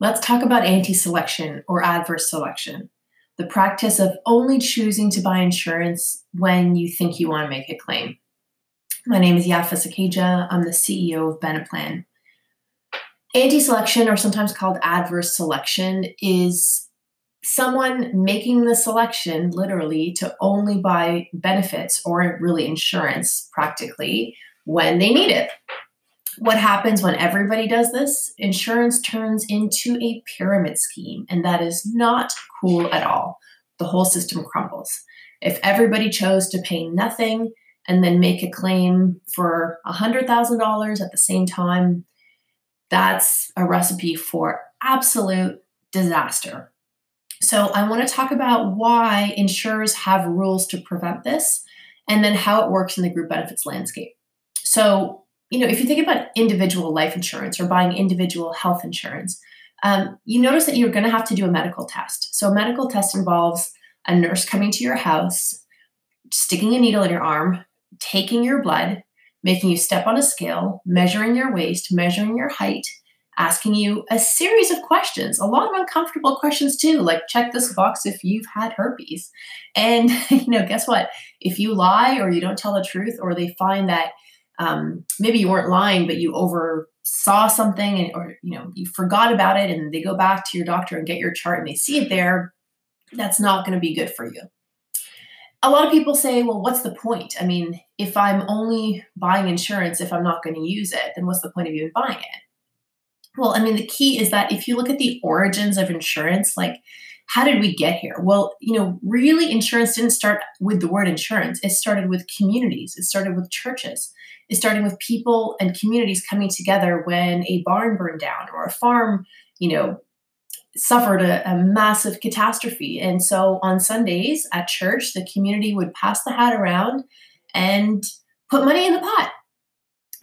Let's talk about anti selection or adverse selection, the practice of only choosing to buy insurance when you think you want to make a claim. My name is Yafa Sakkejha. I'm the CEO of Beneplan. Anti selection, or sometimes called adverse selection, is someone making the selection literally to only buy benefits or really insurance practically when they need it what happens when everybody does this? Insurance turns into a pyramid scheme, and that is not cool at all. The whole system crumbles. If everybody chose to pay nothing and then make a claim for $100,000 at the same time, that's a recipe for absolute disaster. So, I want to talk about why insurers have rules to prevent this and then how it works in the group benefits landscape. So, you know, if you think about individual life insurance or buying individual health insurance, um, you notice that you're going to have to do a medical test. So, a medical test involves a nurse coming to your house, sticking a needle in your arm, taking your blood, making you step on a scale, measuring your waist, measuring your height, asking you a series of questions, a lot of uncomfortable questions too, like check this box if you've had herpes. And, you know, guess what? If you lie or you don't tell the truth, or they find that um, maybe you weren't lying, but you oversaw something and, or, you know, you forgot about it and they go back to your doctor and get your chart and they see it there, that's not going to be good for you. A lot of people say, well, what's the point? I mean, if I'm only buying insurance, if I'm not going to use it, then what's the point of even buying it? Well, I mean, the key is that if you look at the origins of insurance, like how did we get here? Well, you know, really, insurance didn't start with the word insurance. It started with communities, it started with churches, it started with people and communities coming together when a barn burned down or a farm, you know, suffered a, a massive catastrophe. And so on Sundays at church, the community would pass the hat around and put money in the pot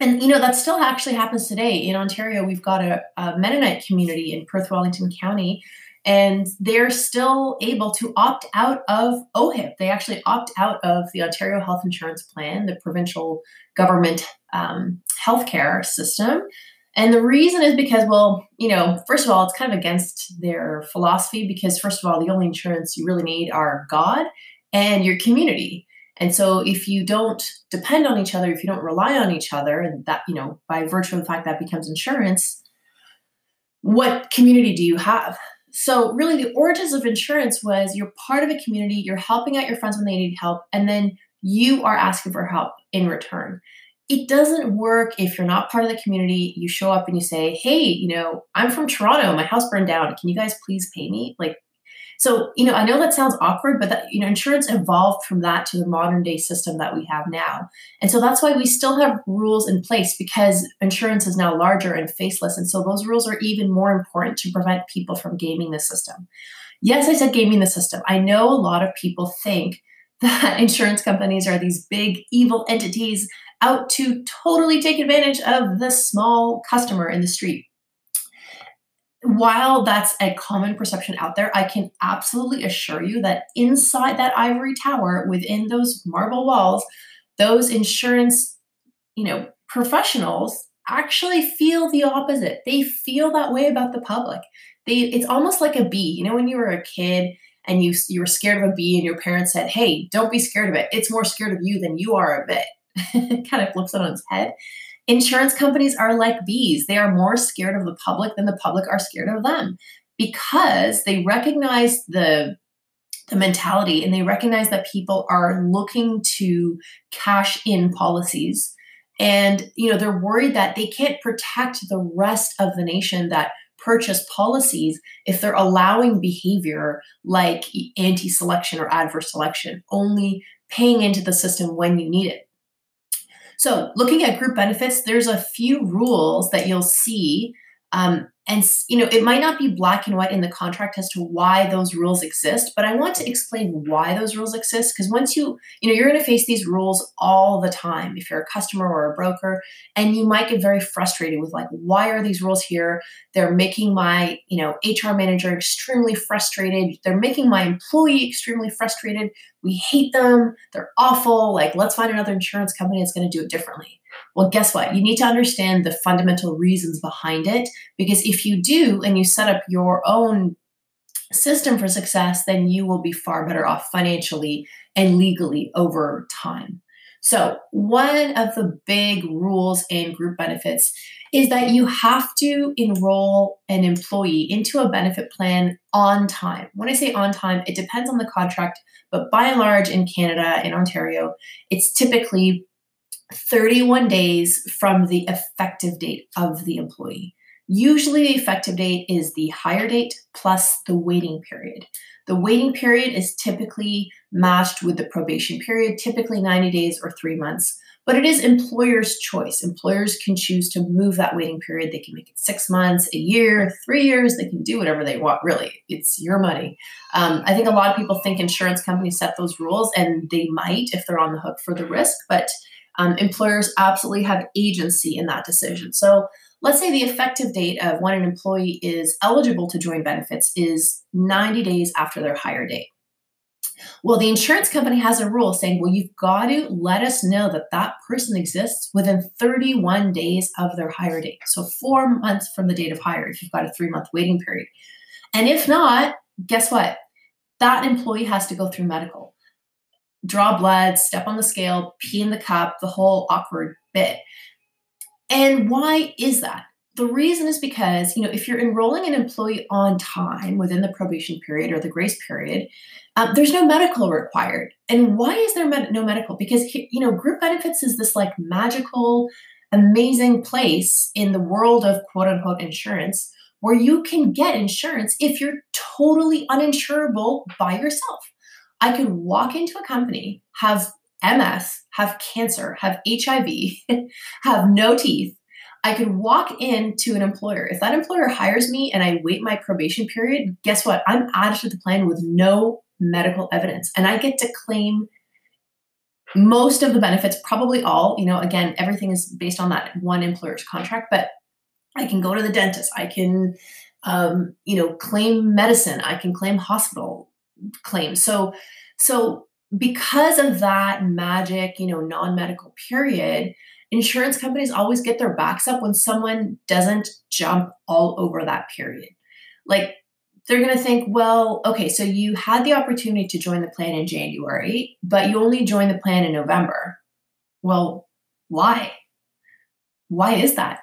and you know that still actually happens today in ontario we've got a, a, mennonite community in perth wellington county and they're still able to opt out of OHIP. They actually opt out of the Ontario Health Insurance Plan, the provincial government um, healthcare system. And the reason is because, well, you know, first of all, it's kind of against their philosophy because, first of all, the only insurance you really need are God and your community. And so if you don't depend on each other, if you don't rely on each other, and that, you know, by virtue of the fact that becomes insurance, what community do you have? So, really, the origins of insurance was you're part of a community, you're helping out your friends when they need help, and then you are asking for help in return. It doesn't work if you're not part of the community. You show up and you say, Hey, you know, I'm from Toronto, my house burned down. Can you guys please pay me? Like, so, you know, I know that sounds awkward, but that, you know, insurance evolved from that to the modern day system that we have now. And so that's why we still have rules in place because insurance is now larger and faceless. And so those rules are even more important to prevent people from gaming the system. Yes, I said gaming the system. I know a lot of people think that insurance companies are these big evil entities out to totally take advantage of the small customer in the street while that's a common perception out there, I can absolutely assure you that inside that ivory tower, within those marble walls, those insurance, you know, professionals actually feel the opposite. They feel that way about the public. They it's almost like a bee. You know, when you were a kid and you you were scared of a bee and your parents said, "Hey, don't be scared of it. It's more scared of you than you are of it." it kind of flips it on its head insurance companies are like bees. They are more scared of the public than the public are scared of them because they recognize the the mentality and they recognize that people are looking to cash in policies and you know they're worried that they can't protect the rest of the nation that purchase policies if they're allowing behavior like anti-selection or adverse selection only paying into the system when you need it so, looking at group benefits, there's a few rules that you'll see um, and you know, it might not be black and white in the contract as to why those rules exist, but I want to explain why those rules exist because once you, you know, you're going to face these rules all the time if you're a customer or a broker, and you might get very frustrated with like, why are these rules here? They're making my, you know, HR manager extremely frustrated. They're making my employee extremely frustrated. We hate them. They're awful. Like, let's find another insurance company that's going to do it differently. Well, guess what? You need to understand the fundamental reasons behind it because if you do and you set up your own system for success, then you will be far better off financially and legally over time. So, one of the big rules in group benefits is that you have to enroll an employee into a benefit plan on time. When I say on time, it depends on the contract, but by and large in Canada, in Ontario, it's typically 31 days from the effective date of the employee. Usually, the effective date is the hire date plus the waiting period. The waiting period is typically matched with the probation period, typically 90 days or three months, but it is employer's choice. Employers can choose to move that waiting period. They can make it six months, a year, three years. They can do whatever they want, really. It's your money. Um, I think a lot of people think insurance companies set those rules, and they might if they're on the hook for the risk, but um, employers absolutely have agency in that decision. So let's say the effective date of when an employee is eligible to join benefits is 90 days after their hire date. Well, the insurance company has a rule saying, well, you've got to let us know that that person exists within 31 days of their hire date. So, four months from the date of hire, if you've got a three month waiting period. And if not, guess what? That employee has to go through medical draw blood, step on the scale, pee in the cup, the whole awkward bit. And why is that? The reason is because, you know, if you're enrolling an employee on time within the probation period or the grace period, um, there's no medical required. And why is there med- no medical? Because, you know, group benefits is this like magical, amazing place in the world of quote unquote insurance where you can get insurance if you're totally uninsurable by yourself. I could walk into a company, have MS, have cancer, have HIV, have no teeth. I could walk into an employer. If that employer hires me and I wait my probation period, guess what? I'm added to the plan with no medical evidence and I get to claim most of the benefits, probably all. You know, again, everything is based on that one employer's contract, but I can go to the dentist. I can, um, you know, claim medicine. I can claim hospital claims. So, so because of that magic, you know, non-medical period, insurance companies always get their backs up when someone doesn't jump all over that period. Like they're going to think, well, okay, so you had the opportunity to join the plan in January, but you only joined the plan in November. Well, why? Why is that?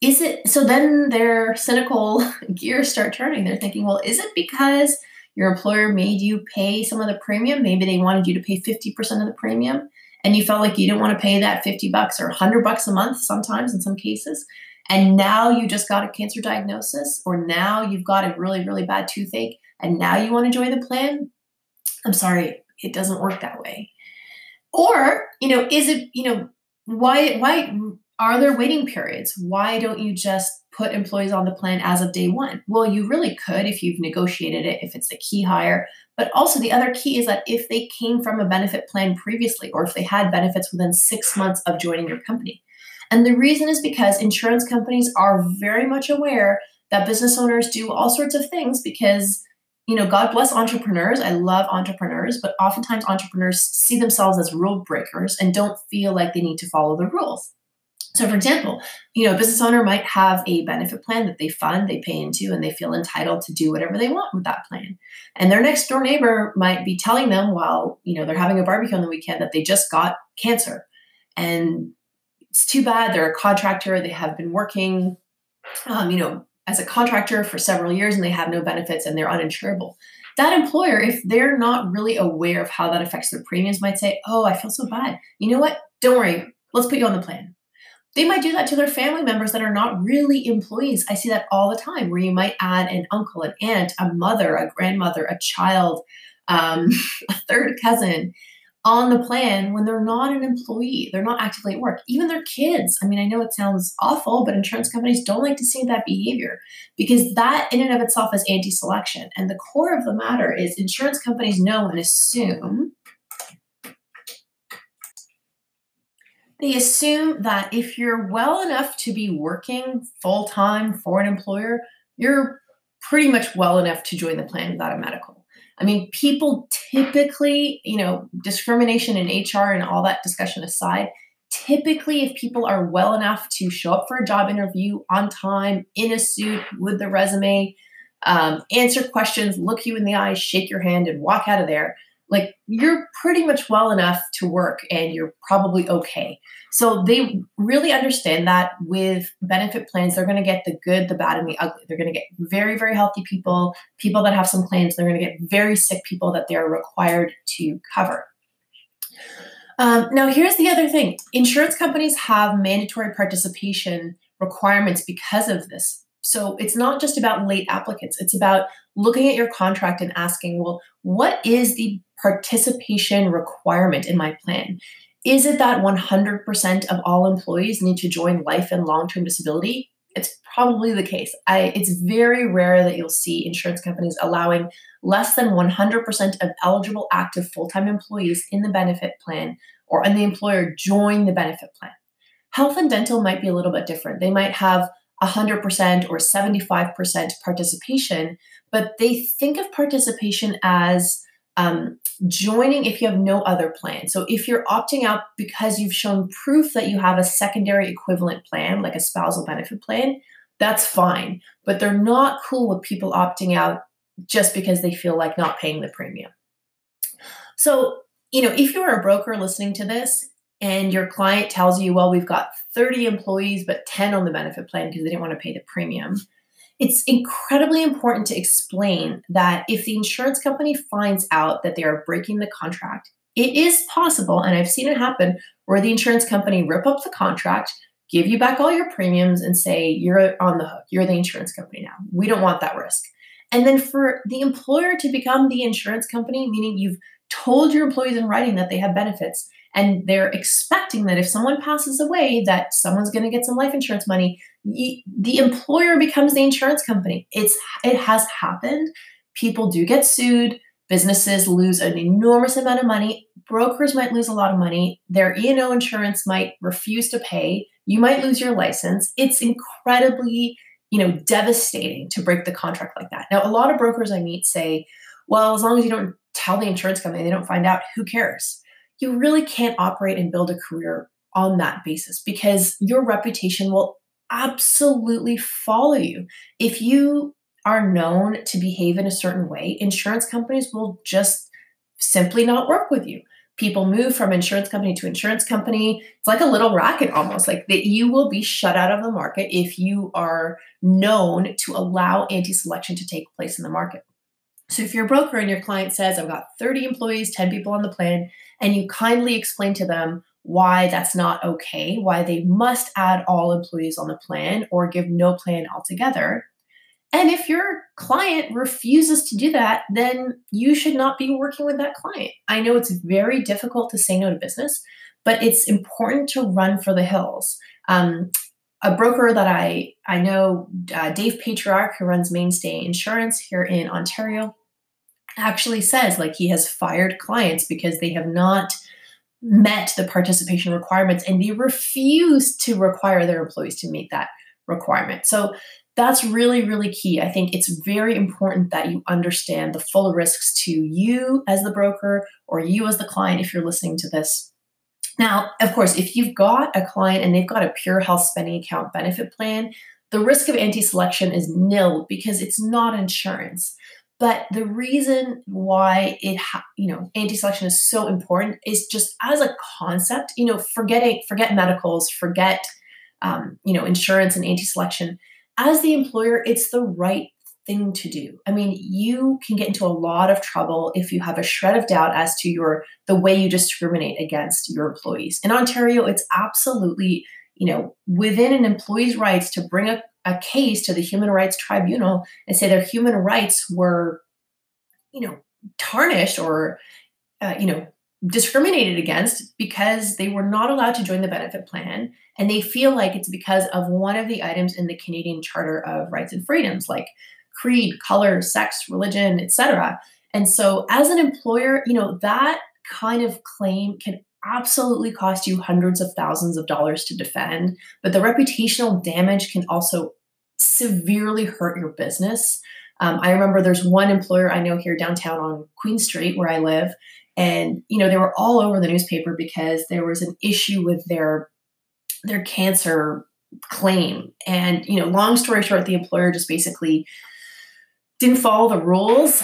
Is it so then their cynical gears start turning? They're thinking, well, is it because your employer made you pay some of the premium. Maybe they wanted you to pay 50% of the premium and you felt like you didn't want to pay that 50 bucks or 100 bucks a month sometimes in some cases. And now you just got a cancer diagnosis or now you've got a really, really bad toothache and now you want to join the plan. I'm sorry, it doesn't work that way. Or, you know, is it, you know, why why are there waiting periods? Why don't you just put employees on the plan as of day one? Well, you really could if you've negotiated it, if it's a key hire. But also, the other key is that if they came from a benefit plan previously, or if they had benefits within six months of joining your company. And the reason is because insurance companies are very much aware that business owners do all sorts of things because you know, God bless entrepreneurs. I love entrepreneurs, but oftentimes entrepreneurs see themselves as rule breakers and don't feel like they need to follow the rules. So, for example, you know, a business owner might have a benefit plan that they fund, they pay into, and they feel entitled to do whatever they want with that plan. And their next door neighbor might be telling them while, you know, they're having a barbecue on the weekend that they just got cancer. And it's too bad. They're a contractor. They have been working, um, you know, as a contractor for several years and they have no benefits and they're uninsurable. That employer, if they're not really aware of how that affects their premiums, might say, Oh, I feel so bad. You know what? Don't worry. Let's put you on the plan they might do that to their family members that are not really employees. I see that all the time where you might add an uncle, an aunt, a mother, a grandmother, a child, um, a third cousin on the plan when they're not an employee. They're not actively at work. Even their kids. I mean, I know it sounds awful, but insurance companies don't like to see that behavior because that in and of itself is anti selection. And the core of the matter is insurance companies know and assume they assume that if you're well enough to be working full time for an employer, you're pretty much well enough to join the plan without a medical. I mean, people typically, you know, discrimination in HR and all that discussion aside, typically, if people are well enough to show up for a job interview on time, in a suit with the resume, um, answer questions, look you in the eyes, shake your hand, and walk out of there, like you're pretty much well enough to work and you're probably okay. So they really understand that with benefit plans, they're going to get the good, the bad, and the ugly. They're going to get very, very healthy people, people that have some claims. They're going to get very sick people that they're required to cover. Um, now, here's the other thing insurance companies have mandatory participation requirements because of this. So it's not just about late applicants, it's about looking at your contract and asking, well, what is the participation requirement in my plan? Is it that 100% of all employees need to join life and long term disability? It's probably the case. I, it's very rare that you'll see insurance companies allowing less than 100% of eligible active full time employees in the benefit plan or in the employer join the benefit plan. Health and dental might be a little bit different. They might have 100% or 75% participation, but they think of participation as um, joining if you have no other plan. So if you're opting out because you've shown proof that you have a secondary equivalent plan, like a spousal benefit plan, that's fine. But they're not cool with people opting out just because they feel like not paying the premium. So, you know, if you're a broker listening to this and your client tells you, well, we've got 30 employees, but 10 on the benefit plan because they didn't want to pay the premium, it's incredibly important to explain that if the insurance company finds out that they are breaking the contract, it is possible, and I've seen it happen, where the insurance company rip up the contract, give you back all your premiums, and say, You're on the hook. You're the insurance company now. We don't want that risk. And then for the employer to become the insurance company, meaning you've told your employees in writing that they have benefits, and they're expecting that if someone passes away that someone's going to get some life insurance money. The employer becomes the insurance company. It's it has happened. People do get sued. Businesses lose an enormous amount of money. Brokers might lose a lot of money. Their e&o insurance might refuse to pay. You might lose your license. It's incredibly you know devastating to break the contract like that. Now a lot of brokers i meet say well as long as you don't tell the insurance company they don't find out. Who cares you really can't operate and build a career on that basis because your reputation will absolutely follow you. If you are known to behave in a certain way, insurance companies will just simply not work with you. People move from insurance company to insurance company. It's like a little racket almost, like that you will be shut out of the market if you are known to allow anti selection to take place in the market. So if you're a broker and your client says, I've got 30 employees, 10 people on the plan, and you kindly explain to them why that's not okay, why they must add all employees on the plan or give no plan altogether. And if your client refuses to do that, then you should not be working with that client. I know it's very difficult to say no to business, but it's important to run for the hills. Um, a broker that I I know, uh, Dave Patriarch, who runs Mainstay Insurance here in Ontario, actually says like he has fired clients because they have not met the participation requirements and they refuse to require their employees to meet that requirement. So that's really, really key. I think it's very important that you understand the full risks to you as the broker or you as the client if you're listening to this. Now, of course, if you've got a client and they've got a pure health spending account benefit plan, the risk of anti selection is nil because it's not insurance. But the reason why it, ha- you know, anti-selection is so important is just as a concept. You know, forgetting forget medicals, forget, um, you know, insurance and anti-selection. As the employer, it's the right thing to do. I mean, you can get into a lot of trouble if you have a shred of doubt as to your the way you discriminate against your employees. In Ontario, it's absolutely, you know, within an employee's rights to bring a, a case to the Human Rights Tribunal and say their human rights were, you know, tarnished or, uh, you know, discriminated against because they were not allowed to join the benefit plan and they feel like it's because of one of the items in the Canadian Charter of Rights and Freedoms like creed, color, sex, religion, etc. And so as an employer, you know, that kind of claim can absolutely cost you hundreds of thousands of dollars to defend, but the reputational damage can also severely hurt your business. Um, I remember there's one employer I know here downtown on Queen Street where I live, and you know they were all over the newspaper because there was an issue with their their cancer claim. And, you know, long story short, the employer just basically didn't follow the rules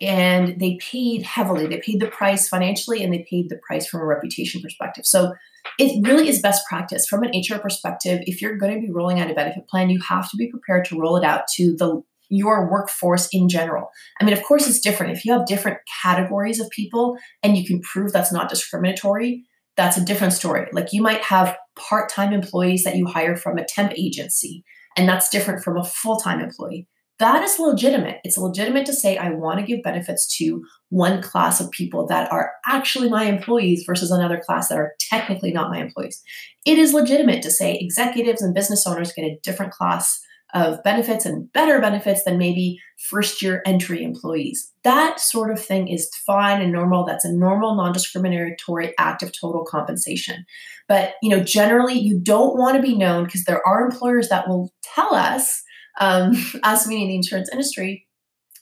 and they paid heavily. They paid the price financially and they paid the price from a reputation perspective. So it really is best practice from an HR perspective. If you're going to be rolling out a benefit plan, you have to be prepared to roll it out to the your workforce in general. I mean, of course, it's different. If you have different categories of people and you can prove that's not discriminatory, that's a different story. Like you might have part time employees that you hire from a temp agency, and that's different from a full time employee. That is legitimate. It's legitimate to say, I want to give benefits to one class of people that are actually my employees versus another class that are technically not my employees. It is legitimate to say executives and business owners get a different class of benefits and better benefits than maybe first year entry employees. That sort of thing is fine and normal. That's a normal non-discriminatory act of total compensation. But you know, generally you don't want to be known because there are employers that will tell us, um, ask me in the insurance industry,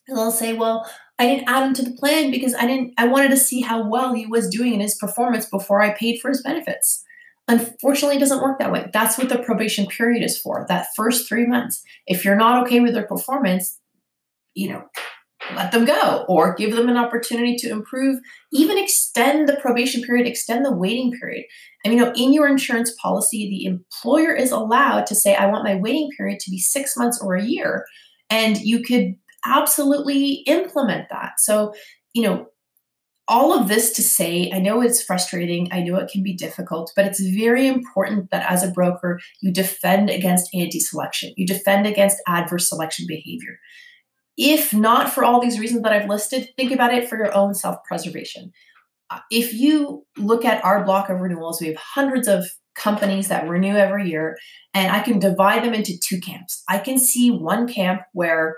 and they'll say, well, I didn't add him to the plan because I didn't I wanted to see how well he was doing in his performance before I paid for his benefits. Unfortunately, it doesn't work that way. That's what the probation period is for, that first three months. If you're not okay with their performance, you know, let them go or give them an opportunity to improve, even extend the probation period, extend the waiting period. And you know, in your insurance policy, the employer is allowed to say, I want my waiting period to be six months or a year. And you could absolutely implement that. So, you know, all of this to say, I know it's frustrating. I know it can be difficult, but it's very important that as a broker, you defend against anti selection, you defend against adverse selection behavior. If not for all these reasons that I've listed, think about it for your own self preservation. Uh, if you look at our block of renewals, we have hundreds of companies that renew every year, and I can divide them into two camps. I can see one camp where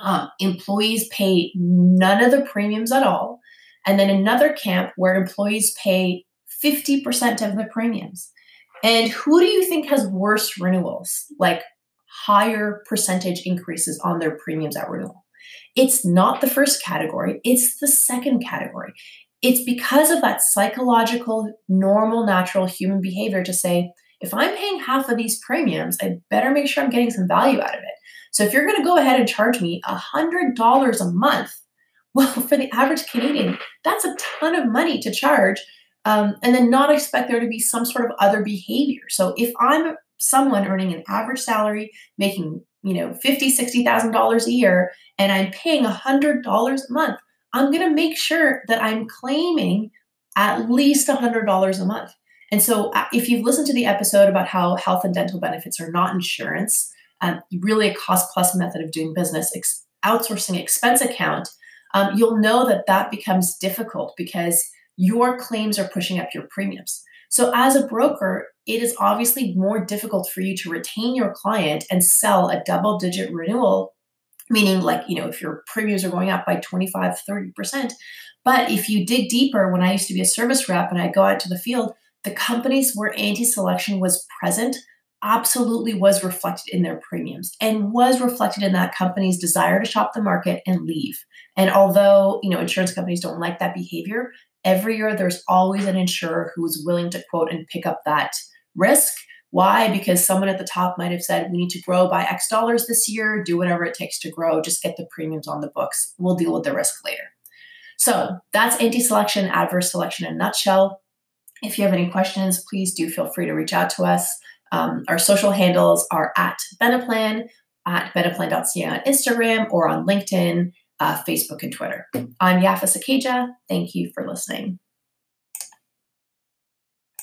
um, employees pay none of the premiums at all and then another camp where employees pay 50% of the premiums. And who do you think has worse renewals, like higher percentage increases on their premiums at renewal? It's not the first category, it's the second category. It's because of that psychological, normal, natural human behavior to say, if I'm paying half of these premiums, I better make sure I'm getting some value out of it. So if you're going to go ahead and charge me $100 a month well, for the average Canadian, that's a ton of money to charge um, and then not expect there to be some sort of other behavior. So if I'm someone earning an average salary, making you know fifty, sixty thousand dollars a year, and I'm paying a hundred dollars a month, I'm to make sure that I'm claiming at least a hundred dollars a month. And so, uh, if you've listened to the episode about how health and dental benefits are not insurance, um, really a cost plus method of doing business, ex- outsourcing expense account um, you'll know that that becomes difficult because your claims are pushing up your premiums. So, as a broker, it is obviously more difficult for you to retain your client and sell a double digit renewal, meaning, like, you know, if your premiums are going up by 25, 30%. But if you dig deeper, when I used to be a service rep and I go out to the field, the companies where anti selection was present absolutely was reflected in their premiums and was reflected in that company's desire to shop the market and leave. And although, you know, insurance companies don't like that behavior, every year there's always an insurer who is willing to quote and pick up that risk. Why? Because someone at the top might have said, we need to grow by X dollars this year, do whatever it takes to grow, just get the premiums on the books. We'll deal with the risk later. So that's anti selection, adverse selection in a nutshell. If you have any questions, please do feel free to reach out to us. Um, our social handles are at Beneplan, at beneplan.ca on Instagram or on LinkedIn, uh, Facebook, and Twitter. I'm Yafa Sakkejha. Thank you for listening.